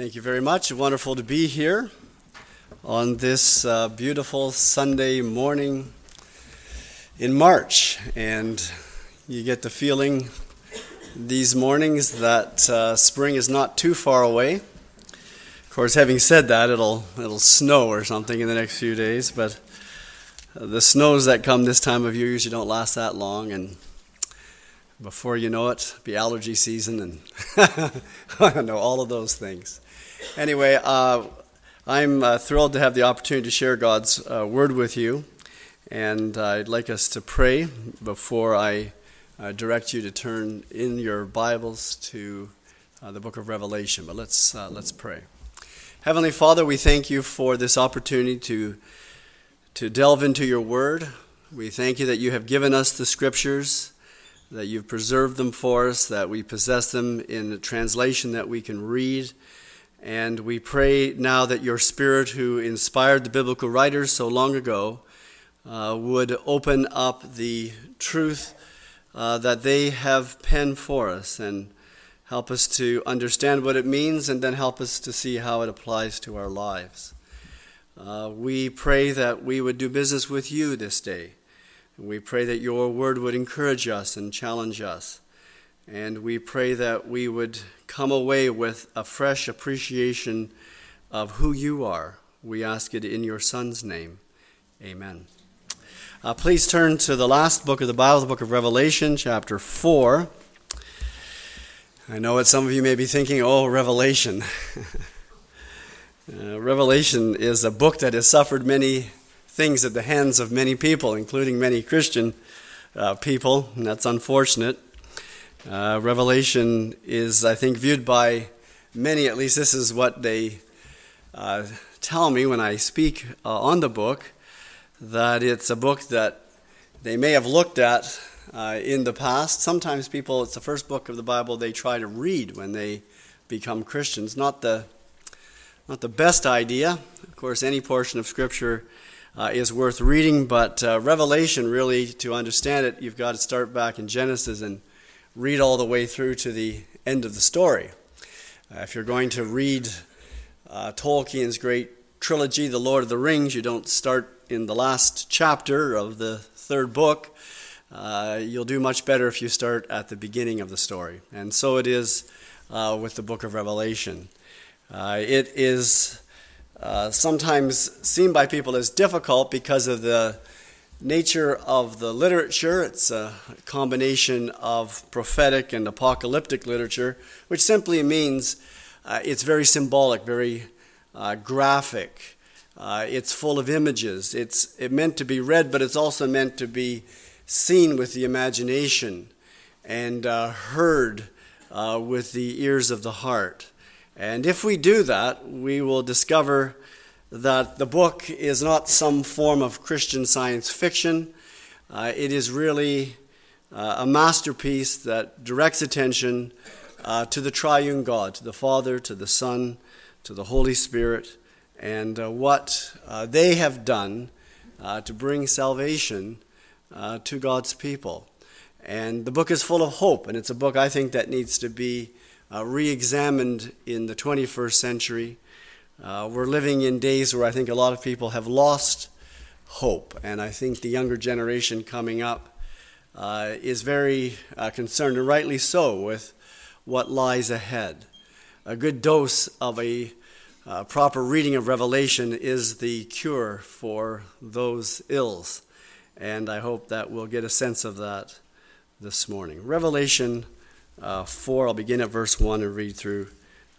Thank you very much. Wonderful to be here on this uh, beautiful Sunday morning in March. And you get the feeling these mornings that uh, spring is not too far away. Of course, having said that, it'll, it'll snow or something in the next few days, but the snows that come this time of year usually don't last that long. And before you know it, be allergy season and I don't know all of those things. Anyway, uh, I'm uh, thrilled to have the opportunity to share God's uh, word with you, and I'd like us to pray before I uh, direct you to turn in your Bibles to uh, the book of Revelation. But let's uh, let's pray. Heavenly Father, we thank you for this opportunity to to delve into your word. We thank you that you have given us the scriptures that you've preserved them for us, that we possess them in a translation that we can read. And we pray now that your Spirit, who inspired the biblical writers so long ago, uh, would open up the truth uh, that they have penned for us and help us to understand what it means and then help us to see how it applies to our lives. Uh, we pray that we would do business with you this day we pray that your word would encourage us and challenge us. And we pray that we would come away with a fresh appreciation of who you are. We ask it in your Son's name. Amen. Uh, please turn to the last book of the Bible, the book of Revelation, chapter 4. I know what some of you may be thinking, oh, Revelation. uh, Revelation is a book that has suffered many things at the hands of many people, including many Christian uh, people, and that's unfortunate. Uh, Revelation is, I think, viewed by many, at least this is what they uh, tell me when I speak uh, on the book, that it's a book that they may have looked at uh, in the past. Sometimes people, it's the first book of the Bible they try to read when they become Christians. Not the, not the best idea. Of course, any portion of Scripture uh, is worth reading, but uh, Revelation, really, to understand it, you've got to start back in Genesis and read all the way through to the end of the story. Uh, if you're going to read uh, Tolkien's great trilogy, The Lord of the Rings, you don't start in the last chapter of the third book. Uh, you'll do much better if you start at the beginning of the story. And so it is uh, with the book of Revelation. it is uh, sometimes seen by people as difficult because of the nature of the literature. It's a combination of prophetic and apocalyptic literature, which simply means uh, it's very symbolic, very uh, graphic. Uh, it's full of images. It's it meant to be read, but it's also meant to be seen with the imagination and uh, heard uh, with the ears of the heart. And if we do that, we will discover that the book is not some form of Christian science fiction. Uh, it is really uh, a masterpiece that directs attention uh, to the triune God, to the Father, to the Son, to the Holy Spirit, and uh, what uh, they have done uh, to bring salvation to God's people. And the book is full of hope, and it's a book I think that needs to be re examined in the 21st century. Uh, we're living in days where I think a lot of people have lost hope, and I think the younger generation coming up uh, is very uh, concerned, and rightly so, with what lies ahead. A good dose of a uh, proper reading of Revelation is the cure for those ills, and I hope that we'll get a sense of that this morning. Revelation uh, 4. I'll begin at verse 1 and read through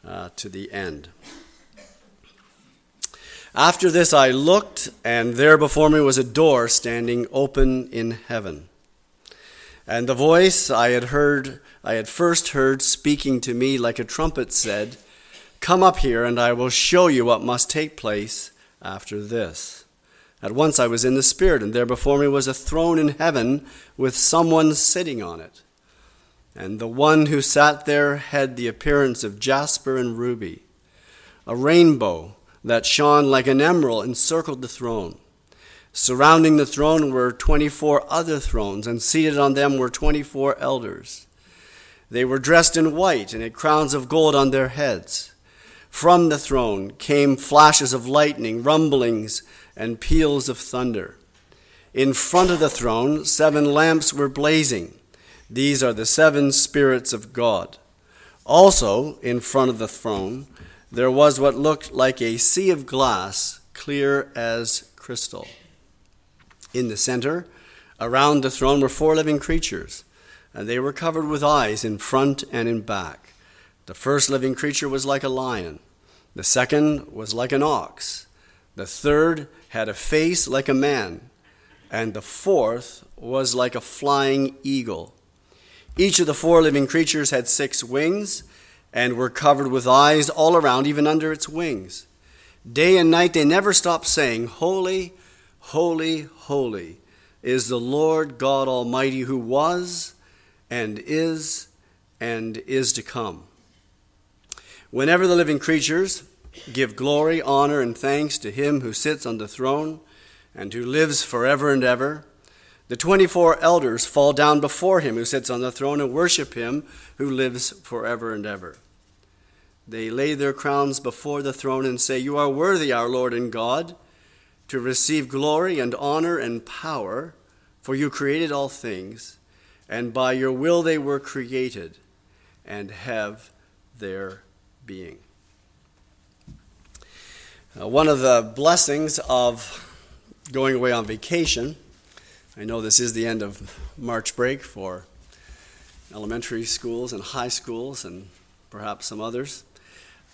uh, to the end. After this I looked, and there before me was a door standing open in heaven. And the voice I had heard, I had first heard speaking to me like a trumpet said, Come up here, and I will show you what must take place after this. At once I was in the Spirit, and there before me was a throne in heaven with someone sitting on it. And the one who sat there had the appearance of jasper and ruby. A rainbow that shone like an emerald encircled the throne. Surrounding the throne were 24 other thrones, and seated on them were 24 elders. They were dressed in white and had crowns of gold on their heads. From the throne came flashes of lightning, rumblings, and peals of thunder. In front of the throne, seven lamps were blazing. These are the seven spirits of God. Also, in front of the throne, there was what looked like a sea of glass, clear as crystal. In the center, around the throne, were four living creatures, and they were covered with eyes in front and in back. The first living creature was like a lion, the second was like an ox, the third had a face like a man, and the fourth was like a flying eagle. Each of the four living creatures had six wings and were covered with eyes all around, even under its wings. Day and night they never stopped saying, Holy, holy, holy is the Lord God Almighty who was and is and is to come. Whenever the living creatures give glory, honor, and thanks to him who sits on the throne and who lives forever and ever, the 24 elders fall down before him who sits on the throne and worship him who lives forever and ever. They lay their crowns before the throne and say, You are worthy, our Lord and God, to receive glory and honor and power, for you created all things, and by your will they were created and have their being. Uh, one of the blessings of going away on vacation, I know this is the end of March break for elementary schools and high schools and perhaps some others.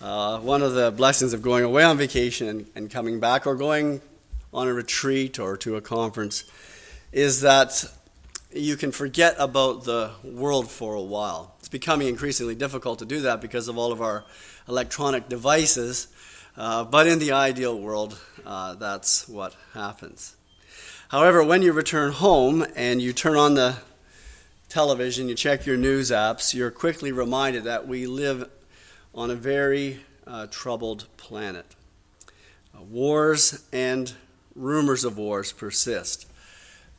Uh, one of the blessings of going away on vacation and, and coming back or going on a retreat or to a conference is that you can forget about the world for a while. It's becoming increasingly difficult to do that because of all of our electronic devices, uh, but in the ideal world, uh, that's what happens. However, when you return home and you turn on the television, you check your news apps, you're quickly reminded that we live on a very uh, troubled planet. Uh, wars and rumors of wars persist.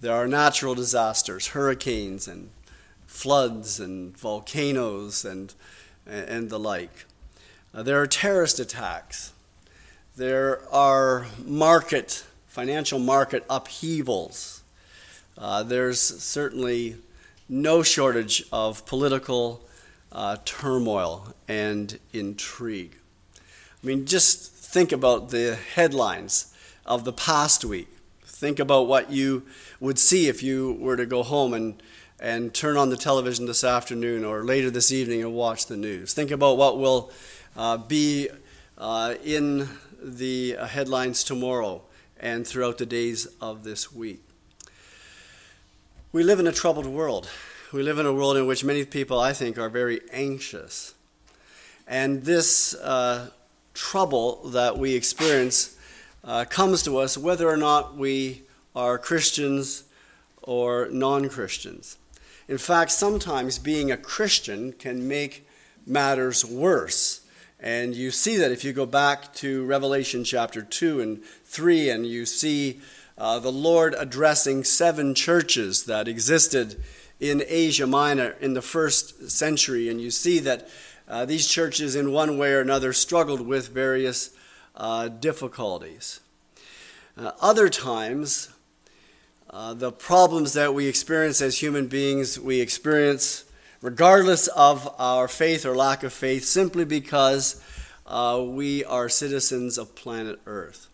There are natural disasters, hurricanes and floods and volcanoes and, and the like. Uh, there are terrorist attacks. There are market, financial market upheavals. Uh, there's certainly no shortage of political uh, turmoil and intrigue. I mean, just think about the headlines of the past week. Think about what you would see if you were to go home and, and turn on the television this afternoon or later this evening and watch the news. Think about what will uh, be uh, in the headlines tomorrow and throughout the days of this week. We live in a troubled world. We live in a world in which many people, I think, are very anxious. And this uh, trouble that we experience uh, comes to us whether or not we are Christians or non Christians. In fact, sometimes being a Christian can make matters worse. And you see that if you go back to Revelation chapter 2 and 3, and you see uh, the Lord addressing seven churches that existed in Asia Minor in the first century, and you see that uh, these churches, in one way or another, struggled with various uh, difficulties. Uh, other times, uh, the problems that we experience as human beings, we experience regardless of our faith or lack of faith, simply because uh, we are citizens of planet Earth.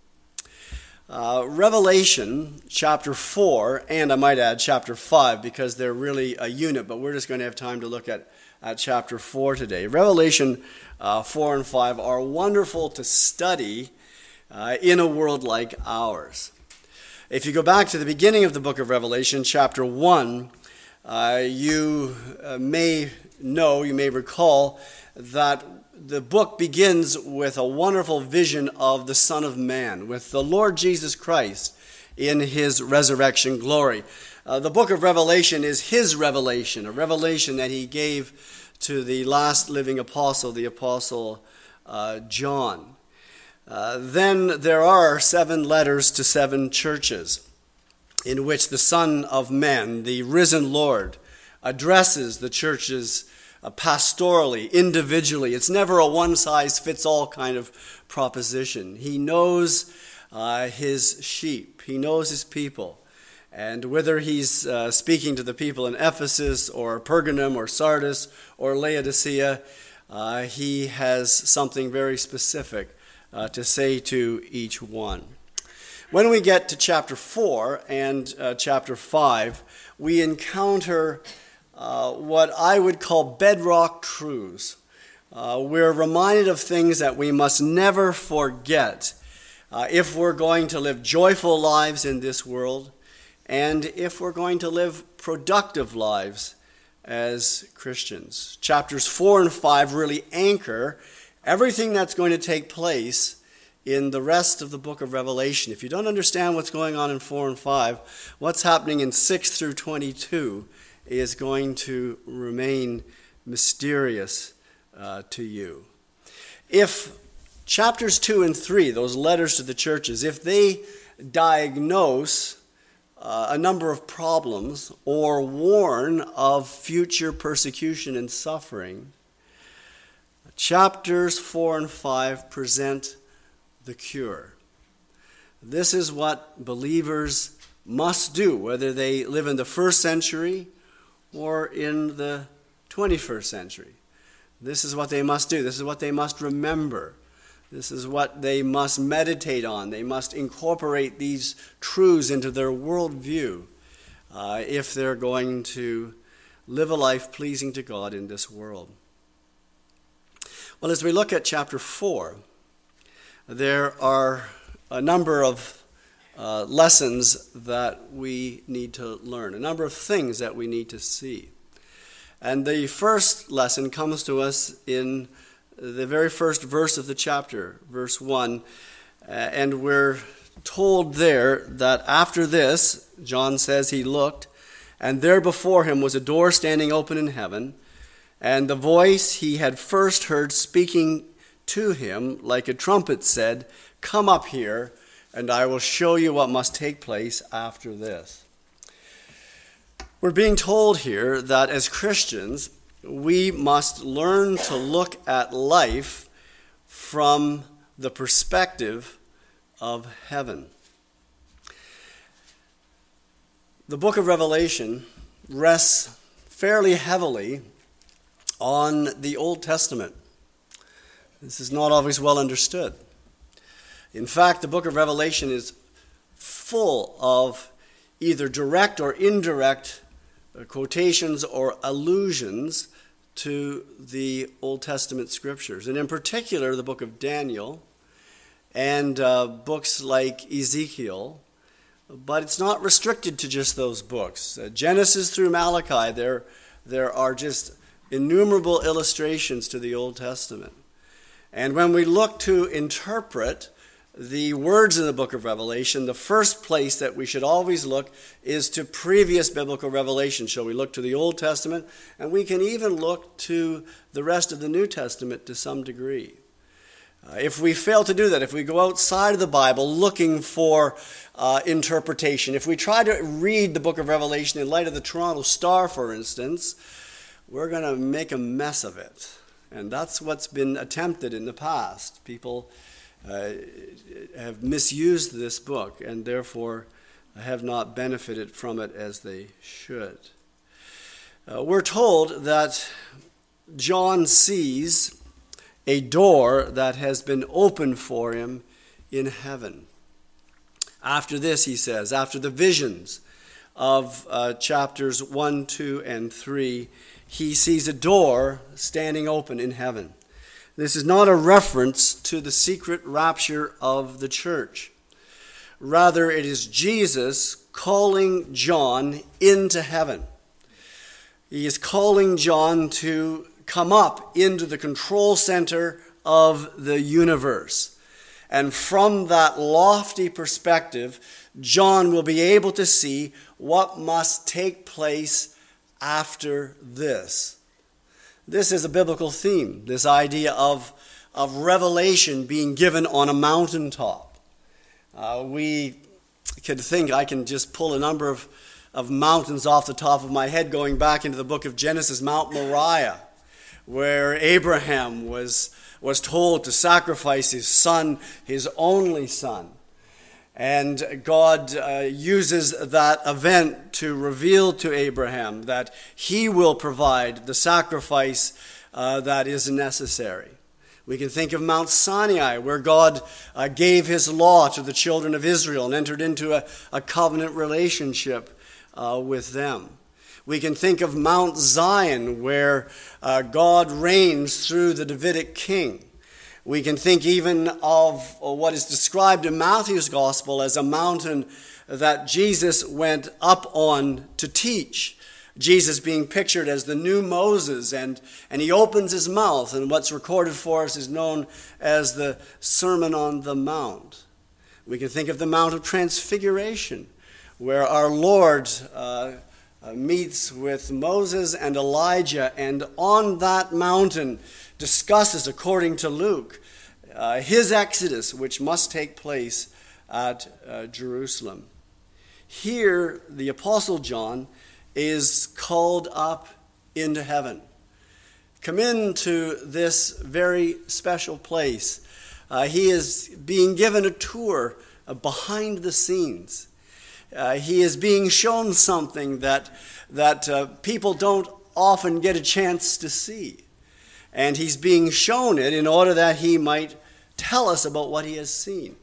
Uh, Revelation chapter 4, and I might add chapter 5, because they're really a unit, but we're just going to have time to look at, at chapter 4 today. Revelation uh, 4 and 5 are wonderful to study uh, in a world like ours. If you go back to the beginning of the book of Revelation, chapter 1, uh, you uh, may know, you may recall, that the book begins with a wonderful vision of the Son of Man, with the Lord Jesus Christ in his resurrection glory. Uh, the book of Revelation is his revelation, a revelation that he gave to the last living apostle, the apostle uh, John. Uh, then there are seven letters to seven churches in which the Son of Man, the risen Lord, addresses the churches uh, pastorally, individually. It's never a one size fits all kind of proposition. He knows uh, his sheep, he knows his people. And whether he's uh, speaking to the people in Ephesus or Pergamum or Sardis or Laodicea, uh, he has something very specific uh, to say to each one. When we get to chapter 4 and uh, chapter 5, we encounter uh, what I would call bedrock truths. Uh, we're reminded of things that we must never forget uh, if we're going to live joyful lives in this world and if we're going to live productive lives as Christians. Chapters 4 and 5 really anchor everything that's going to take place in the rest of the book of Revelation. If you don't understand what's going on in 4 and 5, what's happening in 6 through 22 is going to remain mysterious uh, to you. If chapters 2 and 3, those letters to the churches, if they diagnose uh, a number of problems or warn of future persecution and suffering, chapters 4 and 5 present the cure. This is what believers must do, whether they live in the first century or in the 21st century. This is what they must do. This is what they must remember. This is what they must meditate on. They must incorporate these truths into their worldview uh, if they're going to live a life pleasing to God in this world. Well, as we look at chapter 4, there are a number of uh, lessons that we need to learn, a number of things that we need to see. And the first lesson comes to us in the very first verse of the chapter, verse 1. Uh, and we're told there that after this, John says he looked, and there before him was a door standing open in heaven, and the voice he had first heard speaking to him, like a trumpet, said, Come up here, and I will show you what must take place after this. We're being told here that as Christians, we must learn to look at life from the perspective of heaven. The book of Revelation rests fairly heavily on the Old Testament. This is not always well understood. In fact, the book of Revelation is full of either direct or indirect uh, quotations or allusions to the Old Testament scriptures, and in particular, the book of Daniel and uh, books like Ezekiel. But it's not restricted to just those books. Uh, Genesis through Malachi, there, there are just innumerable illustrations to the Old Testament. And when we look to interpret the words in the book of Revelation, the first place that we should always look is to previous biblical revelation. Shall we look to the Old Testament? And we can even look to the rest of the New Testament to some degree. Uh, if we fail to do that, if we go outside of the Bible looking for uh, interpretation, if we try to read the book of Revelation in light of the Toronto Star, for instance, we're going to make a mess of it. And that's what's been attempted in the past. People uh, have misused this book and therefore have not benefited from it as they should. Uh, we're told that John sees a door that has been opened for him in heaven. After this, he says, after the visions of uh, chapters 1, 2, and 3, he sees a door standing open in heaven. This is not a reference to the secret rapture of the church. Rather, it is Jesus calling John into heaven. He is calling John to come up into the control center of the universe. And from that lofty perspective, John will be able to see what must take place after this. This is a biblical theme, this idea of, of revelation being given on a mountaintop. Uh, we could think I can just pull a number of, of mountains off the top of my head going back into the book of Genesis, Mount Moriah. where Abraham was, was told to sacrifice his son, his only son. And God uh, uses that event to reveal to Abraham that he will provide the sacrifice uh, that is necessary. We can think of Mount Sinai, where God uh, gave his law to the children of Israel and entered into a, a covenant relationship uh, with them. We can think of Mount Zion, where uh, God reigns through the Davidic king. We can think even of uh, what is described in Matthew's gospel as a mountain that Jesus went up on to teach. Jesus being pictured as the new Moses, and, and he opens his mouth, and what's recorded for us is known as the Sermon on the Mount. We can think of the Mount of Transfiguration, where our Lord uh, uh, meets with Moses and Elijah, and on that mountain discusses, according to Luke, uh, his exodus, which must take place at uh, Jerusalem. Here, the Apostle John is called up into heaven. Come into this very special place. Uh, he is being given a tour uh, behind the scenes. Uh, he is being shown something that, that uh, people don't often get a chance to see. And he's being shown it in order that he might tell us about what he has seen,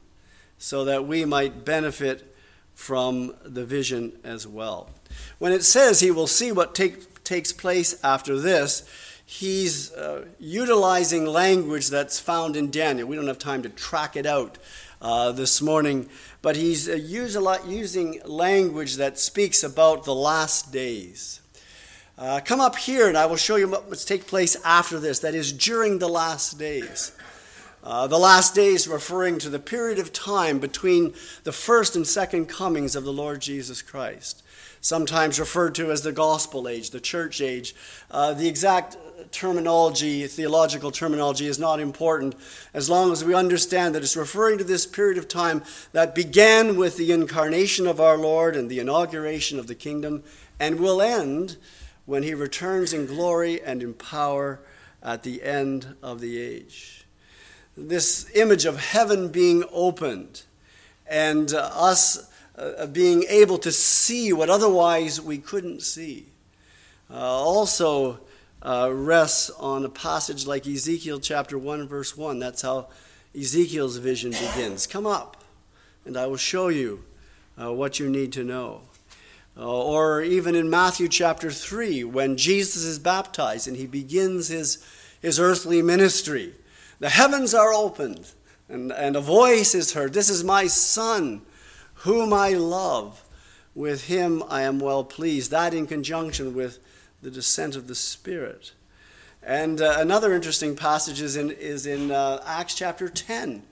so that we might benefit from the vision as well. When it says he will see what take, takes place after this, he's uh, utilizing language that's found in Daniel. We don't have time to track it out uh, this morning, but he's uh, using language that speaks about the last days. Uh, come up here and I will show you what must take place after this, that is, during the last days. Uh, the last days referring to the period of time between the first and second comings of the Lord Jesus Christ sometimes referred to as the gospel age, the church age. Uh, the exact terminology, theological terminology, is not important as long as we understand that it's referring to this period of time that began with the incarnation of our Lord and the inauguration of the kingdom and will end when he returns in glory and in power at the end of the age. This image of heaven being opened and uh, us uh, being able to see what otherwise we couldn't see. Uh, also uh, rests on a passage like Ezekiel chapter 1, verse 1. That's how Ezekiel's vision begins. Come up, and I will show you uh, what you need to know. Uh, or even in Matthew chapter 3, when Jesus is baptized and he begins his, his earthly ministry, the heavens are opened and, and a voice is heard This is my Son whom I love. With him I am well pleased. That in conjunction with the descent of the Spirit. And uh, another interesting passage is in, is in uh, Acts chapter 10,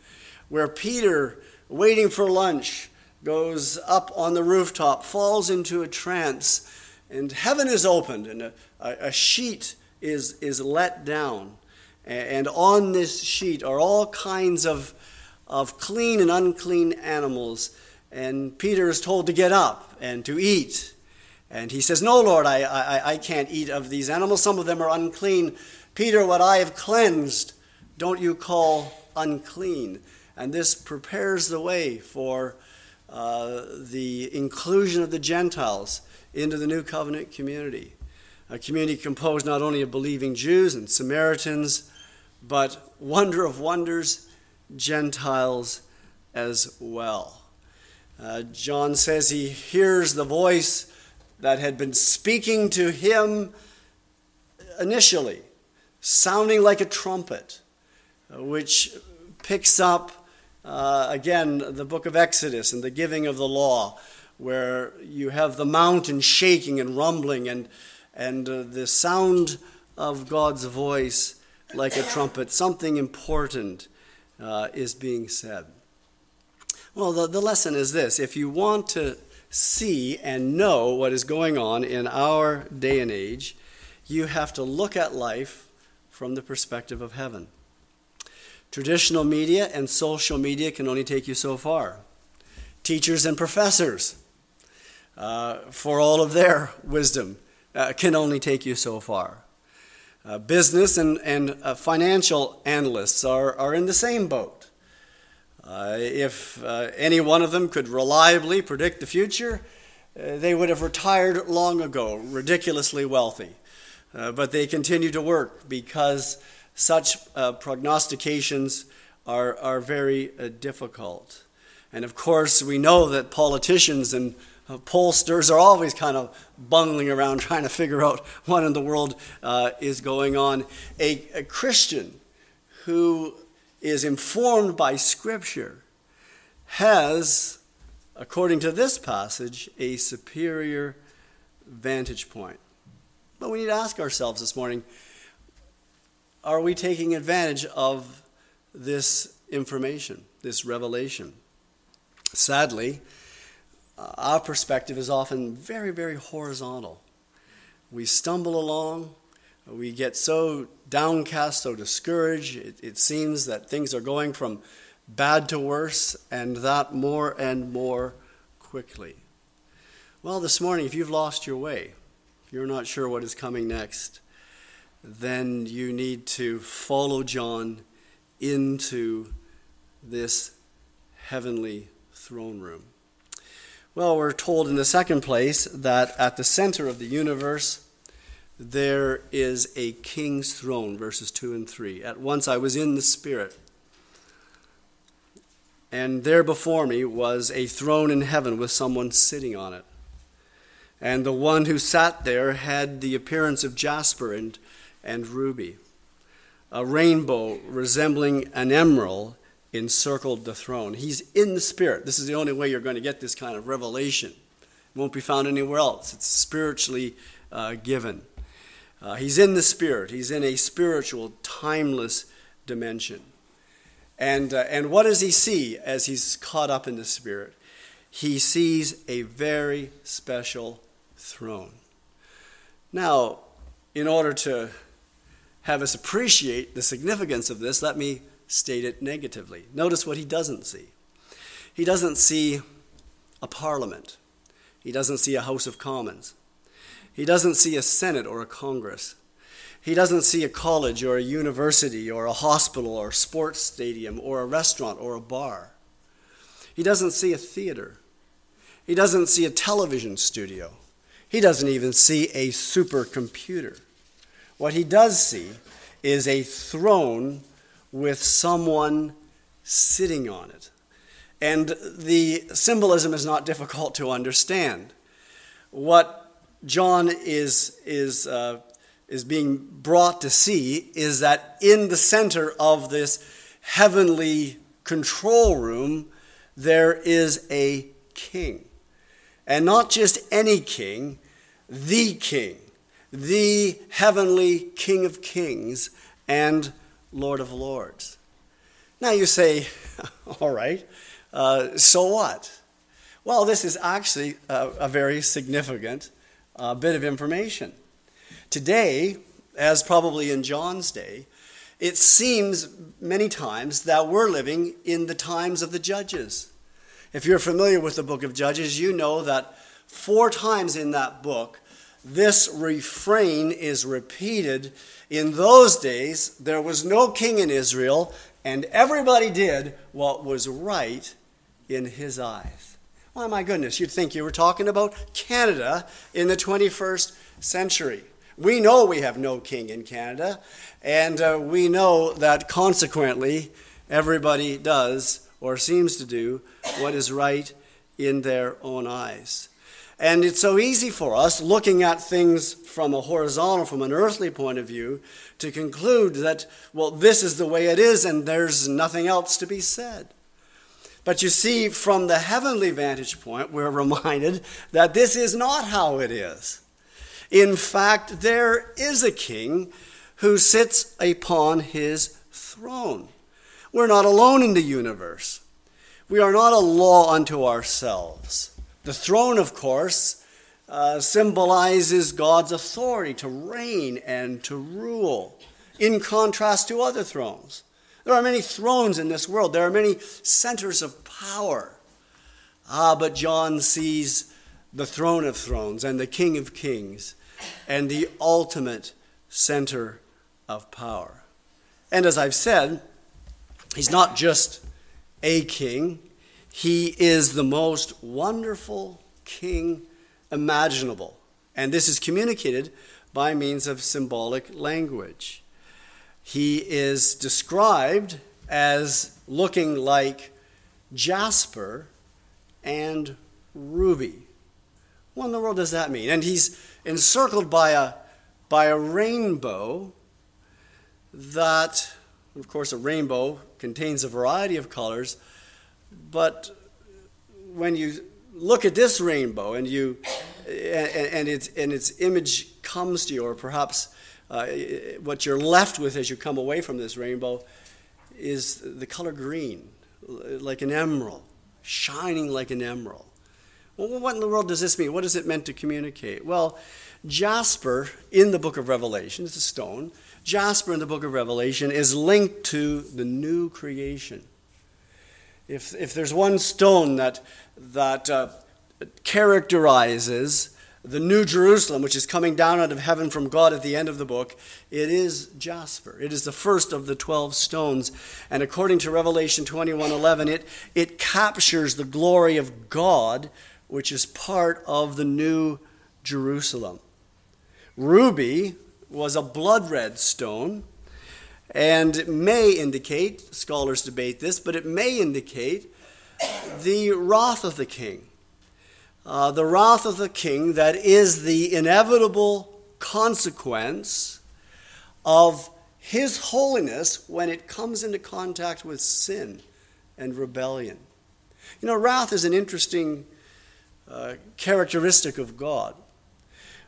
where Peter, waiting for lunch, goes up on the rooftop, falls into a trance, and heaven is opened, and a, a sheet is, is let down. And on this sheet are all kinds of, of clean and unclean animals and Peter is told to get up and to eat. And he says, No, Lord, I, I, I can't eat of these animals. Some of them are unclean. Peter, what I have cleansed, don't you call unclean. And this prepares the way for uh, the inclusion of the Gentiles into the new covenant community. A community composed not only of believing Jews and Samaritans, but wonder of wonders, Gentiles as well. Uh, John says he hears the voice that had been speaking to him initially, sounding like a trumpet, uh, which picks up uh, again the book of Exodus and the giving of the law, where you have the mountain shaking and rumbling and, and uh, the sound of God's voice like a trumpet. Something important uh, is being said. Well, the, the lesson is this if you want to see and know what is going on in our day and age, you have to look at life from the perspective of heaven. Traditional media and social media can only take you so far. Teachers and professors, uh, for all of their wisdom, uh, can only take you so far. Uh, business and, and uh, financial analysts are, are in the same boat. Uh, if uh, any one of them could reliably predict the future, they would have retired long ago, ridiculously wealthy. But they continue to work because such prognostications are, are very difficult. And of course, we know that politicians and uh, pollsters are always kind of bungling around trying to figure out what in the world uh, is going on. A, a Christian who is informed by Scripture has, according to this passage, a superior vantage point. But we need to ask ourselves this morning are we taking advantage of this information, this revelation? Sadly, uh, our perspective is often very, very horizontal. We stumble along, we get so downcast, so discouraged. It, it, seems that things are going from bad to worse, and that more and more quickly. Well, this morning, if you've lost your way, you're not sure what is coming next, then you need to follow John into this heavenly throne room? Well, we're told in the second place that at the center of the universe there is a king's throne, verses 2 and 3. At once I was in the Spirit, and there before me was a throne in heaven with someone sitting on it. And the one who sat there had the appearance of jasper and, and ruby. A rainbow resembling an emerald encircled the throne. He's in the Spirit. This is the only way you're going to get this kind of revelation. It won't be found anywhere else. It's spiritually uh, given. Uh, he's in the Spirit. He's in a spiritual, timeless dimension. And, uh, and what does he see as he's caught up in the Spirit? He sees a very special throne. Now, in order to have us appreciate the significance of this, let me state it negatively. Notice what he doesn't see. He doesn't see a parliament, he doesn't see a House of Commons, he doesn't see a Senate or a Congress. He doesn't see a college or a university or a hospital or a sports stadium or a restaurant or a bar. He doesn't see a theater. He doesn't see a television studio. He doesn't even see a supercomputer. What he does see is a throne with someone sitting on it. And the symbolism is not difficult to understand. What John is, is, uh, is being brought to see is that in the center of this heavenly control room, there is a king. And not just any king, the king, the heavenly king of kings and Lord of Lords. Now you say, all right, uh, so what? Well, this is actually a, a very significant uh, bit of information. Today, as probably in John's day, it seems many times that we're living in the times of the judges. If you're familiar with the book of Judges, you know that four times in that book, this refrain is repeated. In those days, there was no king in Israel, and everybody did what was right in his eyes. Why, my goodness, you'd think you were talking about Canada in the 21st century. We know we have no king in Canada, and uh, we know that consequently, everybody does or seems to do what is right in their own eyes. And it's so easy for us, looking at things from a horizontal, from an earthly point of view, to conclude that, well, this is the way it is and there's nothing else to be said. But you see, from the heavenly vantage point, we're reminded that this is not how it is. In fact, there is a king who sits upon his throne. We're not alone in the universe. We are not a law unto ourselves. The throne, of course, uh, symbolizes God's authority to reign and to rule, in contrast to other thrones. There are many thrones in this world, there are many centers of power. Ah, but John sees the throne of thrones and the King of kings and the ultimate center of power. And as I've said, he's not just a king, he is the most wonderful king imaginable. And this is communicated by means of symbolic language. He is described as looking like jasper and ruby. What in the world does that mean? And he's encircled by a, by a rainbow that, of course, a rainbow contains a variety of colors, but when you look at this rainbow and you and, and, its, and its image comes to you, or perhaps uh, what you're left with as you come away from this rainbow is the color green, like an emerald, shining like an emerald. Well, what in the world does this mean? What is it meant to communicate? Well, jasper in the book of Revelation, it's a stone. Jasper in the book of Revelation is linked to the new creation. If, if there's one stone that, that uh, characterizes the New Jerusalem, which is coming down out of heaven from God at the end of the book, it is jasper. It is the first of the 12 stones. And according to Revelation 21:11, it, it captures the glory of God, which is part of the New Jerusalem. Ruby was a blood red stone, and it may indicate, scholars debate this, but it may indicate the wrath of the king uh, the wrath of the king that is the inevitable consequence of his holiness when it comes into contact with sin and rebellion. You know, wrath is an interesting uh, characteristic of God.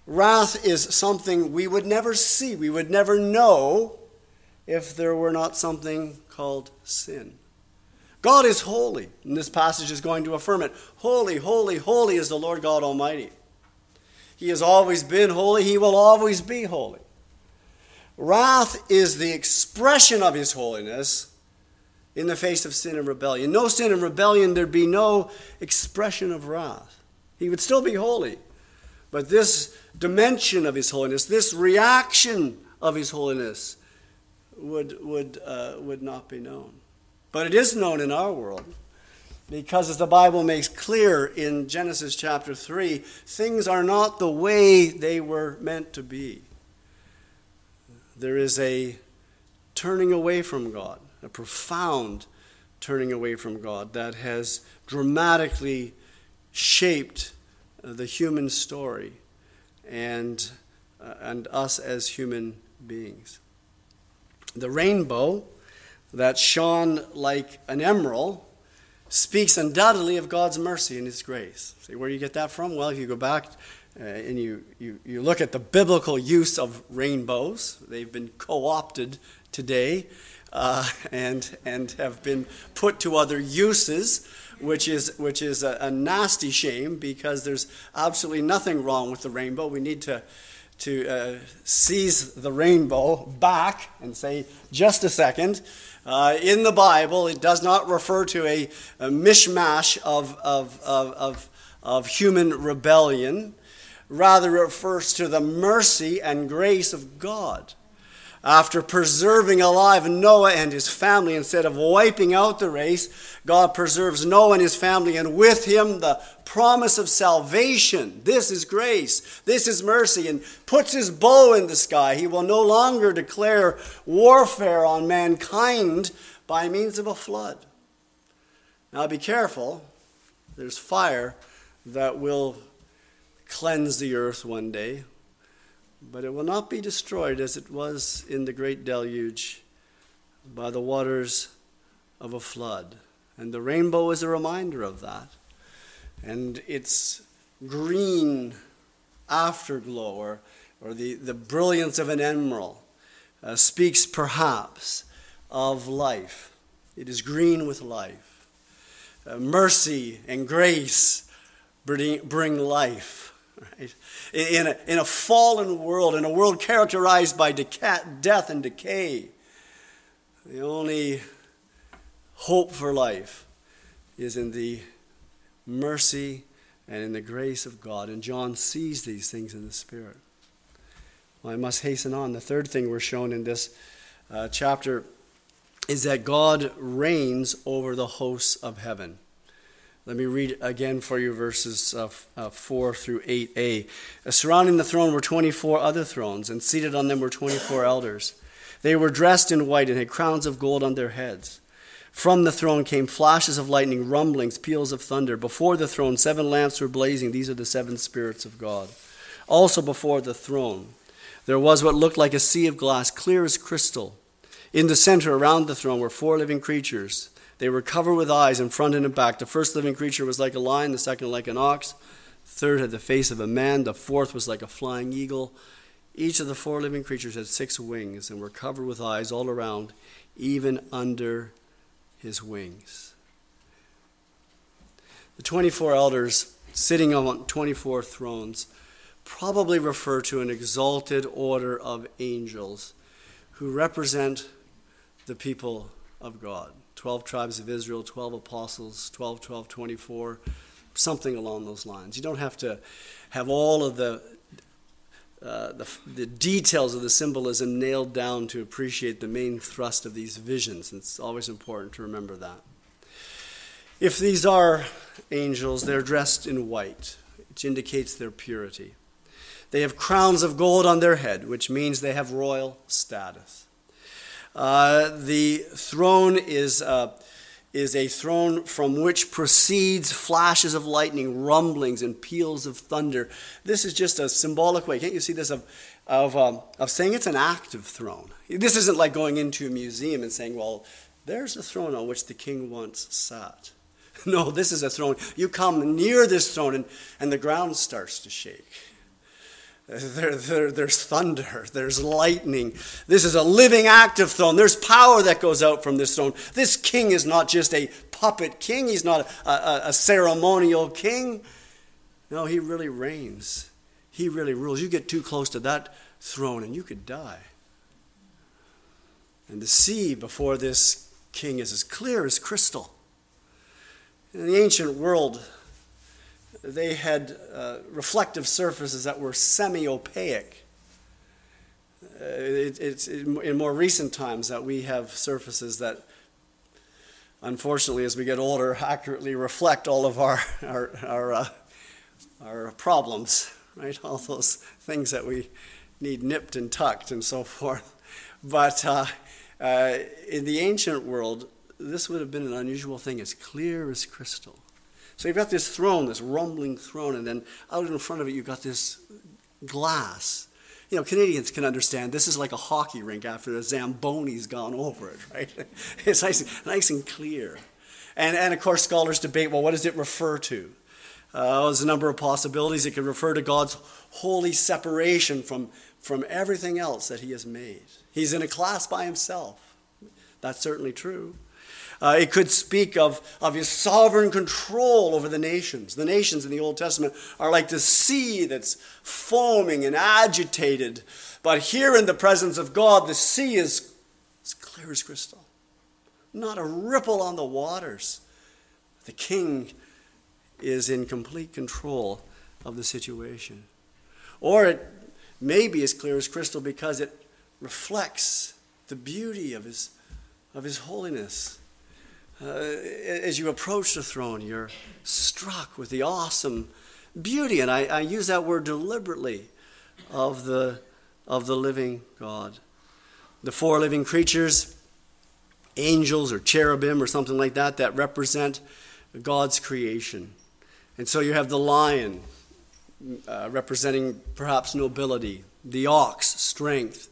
Wrath is something we would never see, we would never know if there were not something called sin. God is holy, and this passage is going to affirm it. Holy, holy, holy is the Lord God Almighty. He has always been holy, He will always be holy. Wrath is the expression of His holiness in the face of sin and rebellion. No sin and rebellion, there'd be no expression of wrath. He would still be holy. But this dimension of His holiness, this reaction of His holiness, would, would, uh, would not be known. But it is known in our world because, as the Bible makes clear in Genesis chapter 3, things are not the way they were meant to be. There is a turning away from God, a profound turning away from God that has dramatically shaped the human story and, uh, and us as human beings. The rainbow that shone like an emerald speaks undoubtedly of God's mercy and His grace. See where you get that from? Well, if you go back uh, and you, you, you look at the biblical use of rainbows, they've been co opted today uh, and, and have been put to other uses. Which is, which is a, a nasty shame because there's absolutely nothing wrong with the rainbow. We need to, to uh, seize the rainbow back and say, just a second. Uh, in the Bible, it does not refer to a, a mishmash of, of, of, of, of human rebellion. Rather, it refers to the mercy and grace of God after preserving alive Noah and his family, instead of wiping out the race, God preserves Noah and his family, and with him the promise of salvation. This is grace, this is mercy, and puts his bow in the sky. He will no longer declare warfare on mankind by means of a flood. Now be careful, there's fire that will cleanse the earth one day but it will not be destroyed as it was in the great deluge by the waters of a flood. And the rainbow is a reminder of that. And its green afterglow, or, or the, the brilliance of an emerald, uh, speaks perhaps of life. It is green with life. Uh, mercy and grace bring, bring life. Right? In, a, in a fallen world, in a world characterized by deca- death and decay, the only hope for life is in the mercy and in the grace of God. And John sees these things in the Spirit. Well, I must hasten on. The third thing we're shown in this uh, chapter is that God reigns over the hosts of heaven. Let me read again for you verses uh, uh, 4 through 8a. Uh, surrounding the throne were 24 other thrones, and seated on them were 24 elders. They were dressed in white and had crowns of gold on their heads. From the throne came flashes of lightning, rumblings, peals of thunder. Before the throne, seven lamps were blazing. These are the seven spirits of God. Also before the throne, there was what looked like a sea of glass, clear as crystal. In the center, around the throne, were four living creatures they were covered with eyes in front and in back. The first living creature was like a lion, the second like an ox, the third had the face of a man, the fourth was like a flying eagle. Each of the four living creatures had six wings and were covered with eyes all around, even under his wings. The 24 elders sitting on 24 thrones probably refer to an exalted order of angels who represent the people of God. 12 tribes of Israel, 12 apostles, 12, 12, 24, something along those lines. You don't have to have all of the, uh, the, the, details of the symbolism nailed down to appreciate the main thrust of these visions. It's always important to remember that. If these are angels, they're dressed in white, which indicates their purity. They have crowns of gold on their head, which means they have royal status. Uh, the throne is, uh, is a throne from which proceeds flashes of lightning, rumblings, and peals of thunder. This is just a symbolic way. Can't you see this? Of, of, um, of saying it's an active throne. This isn't like going into a museum and saying, well, there's the throne on which the king once sat. No, this is a throne. You come near this throne and, and the ground starts to shake. There, there, there's thunder, there's lightning. This is a living, active throne. There's power that goes out from this throne. This king is not just a puppet king, he's not a, a, a ceremonial king. No, he really reigns. He really rules. You get too close to that throne and you could die. And the sea before this king is as clear as crystal. In the ancient world, they had uh, reflective surfaces that were semi opaque. Uh, it, it's in more recent times that we have surfaces that, unfortunately, as we get older, accurately reflect all of our, our, our, uh, our problems, right? All those things that we need nipped and tucked and so forth. But uh, uh, in the ancient world, this would have been an unusual thing, as clear as crystal. So you've got this throne, this rumbling throne, and then out in front of it, you've got this glass. You know, Canadians can understand this is like a hockey rink after the Zamboni's gone over it, right? it's nice, nice and clear. And, and of course, scholars debate well, what does it refer to? Uh, there's a number of possibilities. It could refer to God's holy separation from, from everything else that He has made. He's in a class by Himself. That's certainly true. Uh, it could speak of, of his sovereign control over the nations. The nations in the Old Testament are like the sea that's foaming and agitated. But here in the presence of God, the sea is as clear as crystal. Not a ripple on the waters. The king is in complete control of the situation. Or it may be as clear as crystal because it reflects the beauty of his, of his holiness. Uh, as you approach the throne, you're struck with the awesome beauty, and I, I use that word deliberately, of the, of the living God. The four living creatures, angels or cherubim or something like that, that represent God's creation. And so you have the lion uh, representing perhaps nobility, the ox, strength,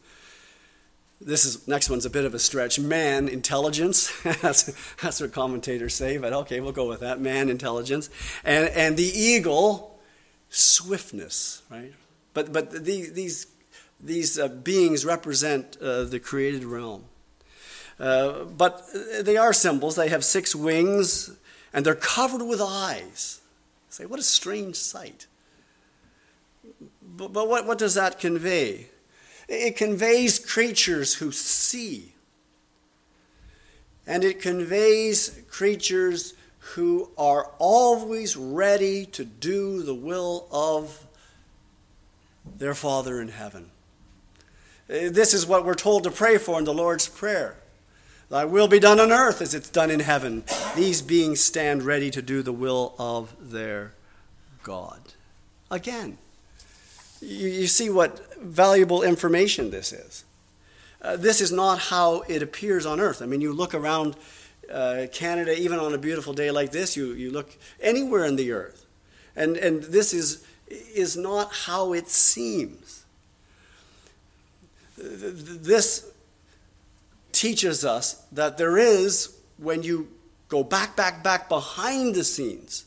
this is next one's a bit of a stretch. Man intelligence. that's, that's what commentators say, but okay, we'll go with that. Man intelligence. And, and the eagle, swiftness, right? But, but these, these, these uh, beings represent uh, the created realm. Uh, but they are symbols. They have six wings and they're covered with eyes. Say, what a strange sight. But, but what, what does that convey? It conveys creatures who see. And it conveys creatures who are always ready to do the will of their Father in heaven. Uh, this is what we're told to pray for in the Lord's Prayer. Thy will be done on earth as it's done in heaven. These beings stand ready to do the will of their God. Again, you, you see what valuable information this is. Uh, this is not how it appears on earth. I mean, you look around uh, Canada, even on a beautiful day like this, you, you look anywhere in the earth, and, and this is, is not how it seems. This teaches us that there is, when you go back, back, back behind the scenes,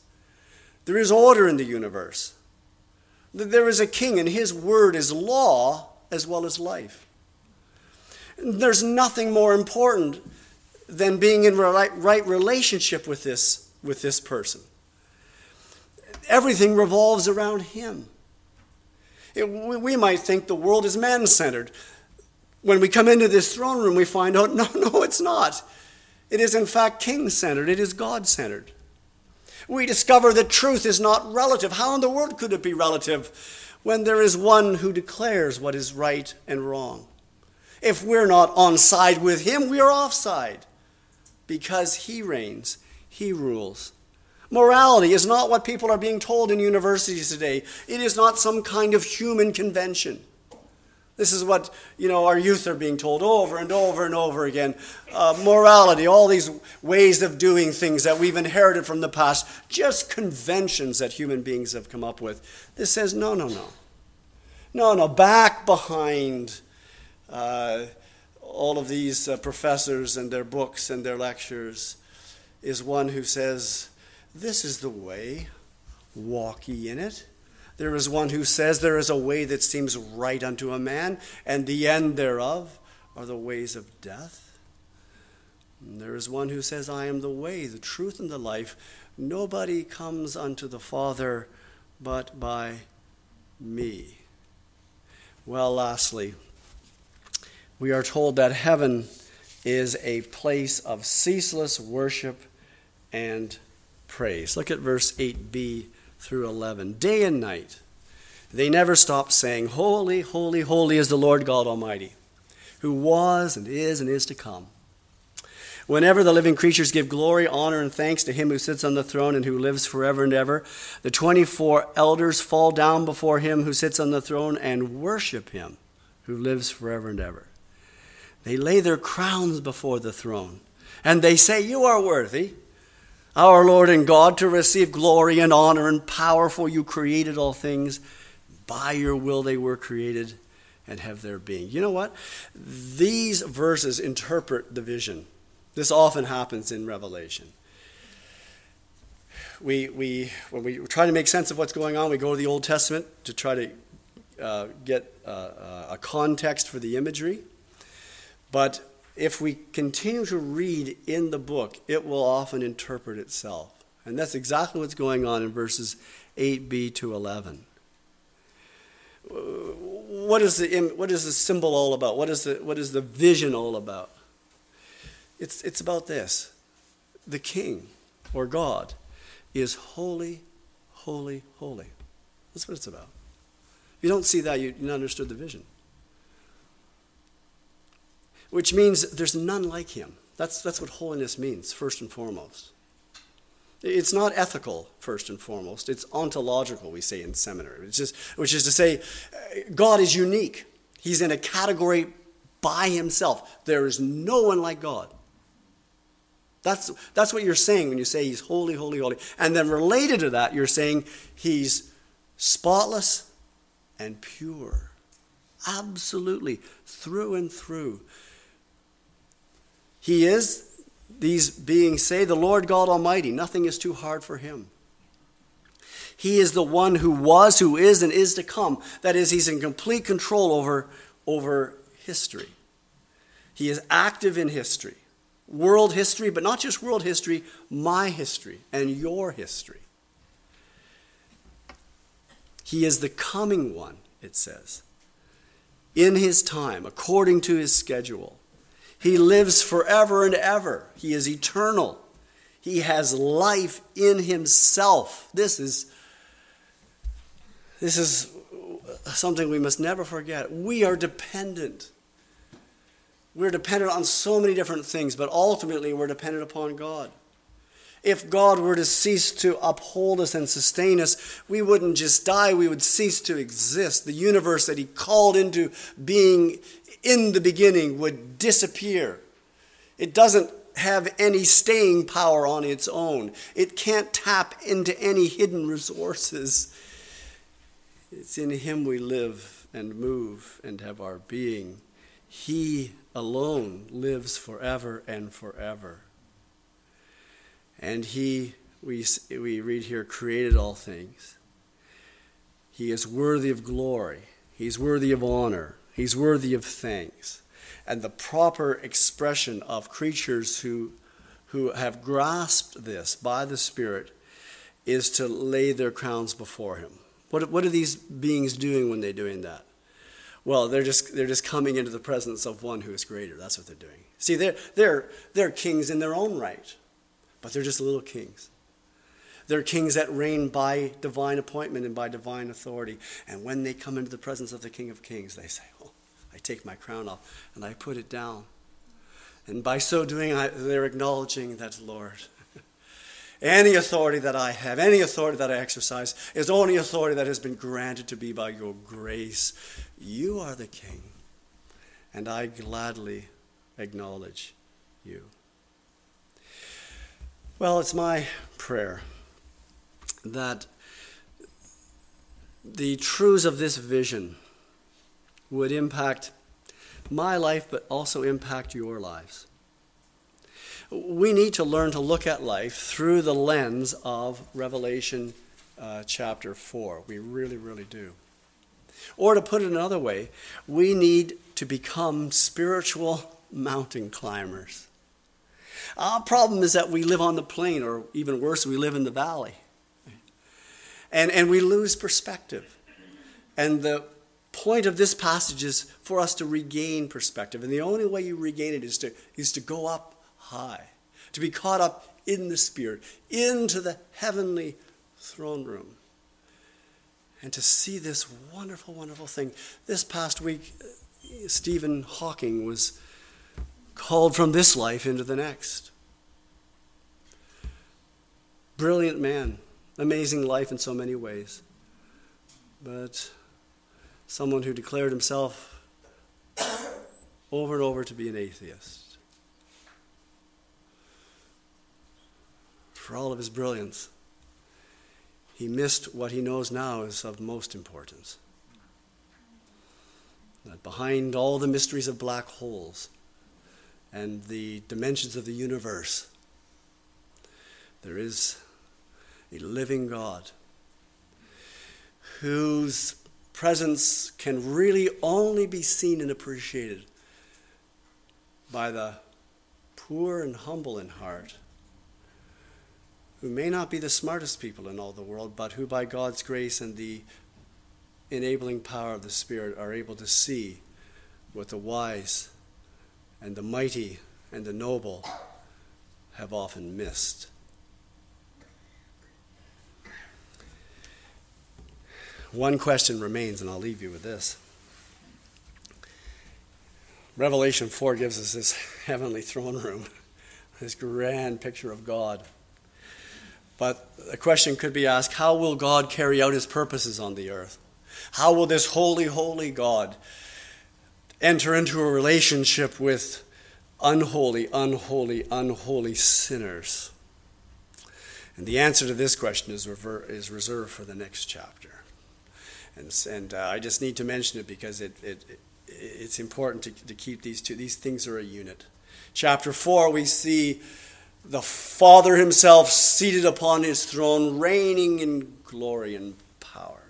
there is order in the universe. There is a king, and his word is law as well as life. There's nothing more important than being in right, right relationship with this, with this person. Everything revolves around him. It, we might think the world is man centered. When we come into this throne room, we find out no, no, it's not. It is, in fact, king centered, it is God centered. We discover that truth is not relative. How in the world could it be relative when there is one who declares what is right and wrong? If we're not on side with him, we are offside because he reigns, he rules. Morality is not what people are being told in universities today. It is not some kind of human convention. This is what you know our youth are being told over and over and over again. Uh, morality, all these ways of doing things that we've inherited from the past, just conventions that human beings have come up with. This says no, no, no, no, no. Back behind uh, all of these uh, professors and their books and their lectures is one who says, "This is the way. Walk ye in it." There is one who says there is a way that seems right unto a man, and the end thereof are the ways of death. And there is one who says, I am the way, the truth, and the life. Nobody comes unto the Father but by me. Well, lastly, we are told that heaven is a place of ceaseless worship and praise. Look at verse 8b through 11, day and night. They never stopped saying, Holy, holy, holy is the Lord God Almighty, who was and is and is to come. Whenever the living creatures give glory, honor, and thanks to him who sits on the throne and who lives forever and ever, the 24 elders fall down before him who sits on the throne and worship him who lives forever and ever. They lay their crowns before the throne and they say, You are worthy our Lord and God, to receive glory and honor and power, for you created all things. By your will they were created and have their being. You know what? These verses interpret the vision. This often happens in Revelation. We, we, when we try to make sense of what's going on, we go to the Old Testament to try to uh, get uh, a context for the imagery. But if we continue to read in the book, it will often interpret itself. And that's exactly what's going on in verses 8b to 11. What is the, what is the symbol all about? What is the, what is the vision all about? It's, it's about this the king or God is holy, holy, holy. That's what it's about. If you don't see that, you, you understood the vision which means there's none like him. That's, that's what holiness means, first and foremost. It's not ethical, first and foremost. It's ontological, we say in seminary, which is, which is to say, uh, God is unique. He's in a category by himself. There is no one like God. That's, that's what you're saying when you say he's holy, holy, holy. And then related to that, you're saying he's spotless and pure. Absolutely, through and through. He is, these beings say, the Lord God Almighty. Nothing is too hard for him. He is the one who was, who is, and is to come. That is, he's in complete control over, over history. He is active in history, world history, but not just world history, my history and your history. He is the coming one, it says, in his time, according to his schedule. He lives forever and ever. He is eternal. He has life in himself. This is this is something we must never forget. We are dependent We're dependent on so many different things, but ultimately we're dependent upon God. If God were to cease to uphold us and sustain us, we wouldn't just die, we would cease to exist. The universe that He called into being in the beginning would disappear. It doesn't have any staying power on its own, it can't tap into any hidden resources. It's in Him we live and move and have our being. He alone lives forever and forever. And He, we, we read here, created all things. He is worthy of glory, He's worthy of honor, He's worthy of thanks. And the proper expression of creatures who, who have grasped this by the Spirit is to lay their crowns before Him. What, what are these beings doing when they're doing that? Well, they're just, they're just coming into the presence of one who is greater. That's what they're doing. See, they're, they're, they're kings in their own right, but they're just little kings. They're kings that reign by divine appointment and by divine authority. And when they come into the presence of the King of Kings, they say, Oh, I take my crown off and I put it down. And by so doing, I, they're acknowledging that, Lord, any authority that I have, any authority that I exercise, is only authority that has been granted to me by your grace. You are the King, and I gladly acknowledge you. Well, it's my prayer that the truths of this vision would impact my life, but also impact your lives we need to learn to look at life through the lens of Revelation uh, chapter 4. We really, really do. Or to put it another way, we need to become spiritual mountain climbers. Our problem is that we live on the plain, or even worse, we live in the valley. And, and we lose perspective. And the point of this passage is for us to regain perspective. And the only way you regain it is to, is to go up high, to be caught up in the Spirit, into the heavenly throne room, and to see this wonderful, wonderful thing. This past week, Stephen Hawking was called from this life into the next. Brilliant man, amazing life in so many ways, but someone who declared himself over and over to be an atheist. for all of his brilliance, he missed what he knows now is of most importance. That behind all the mysteries of black holes and the dimensions of the universe, there is a living God whose presence can really only be seen and appreciated by the poor and humble in heart who may not be the smartest people in all the world, but who, by God's grace and the enabling power of the Spirit, are able to see what the wise and the mighty and the noble have often missed. One question remains, and I'll leave you with this. Revelation 4 gives us this heavenly throne room, this grand picture of God. But the question could be asked how will God carry out his purposes on the earth? How will this holy, holy God enter into a relationship with unholy, unholy, unholy sinners? And the answer to this question is reserved for the next chapter. And, and uh, I just need to mention it because it, it, it it's important to, to keep these two. These things are a unit. Chapter 4, we see the Father himself seated upon his throne, reigning in glory and power.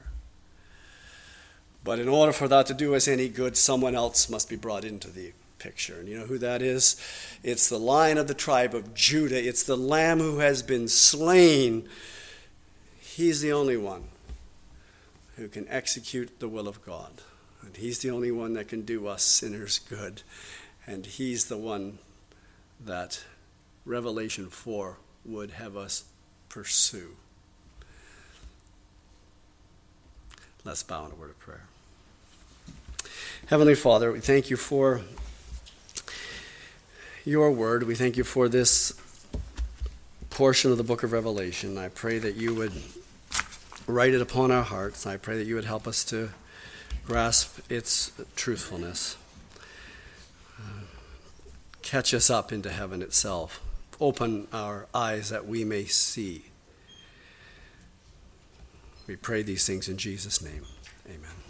But in order for that to do us any good, someone else must be brought into the picture. And you know who that is? It's the lion of the tribe of Judah, it's the lamb who has been slain. He's the only one who can execute the will of God. And he's the only one that can do us sinners good. And he's the one that Revelation 4 would have us pursue. Let's bow in a word of prayer. Heavenly Father, we thank you for your word. We thank you for this portion of the book of Revelation. I pray that you would write it upon our hearts. I pray that you would help us to grasp its truthfulness. Uh, catch us up into heaven itself. Open our eyes that we may see. We pray these things in Jesus' name. Amen.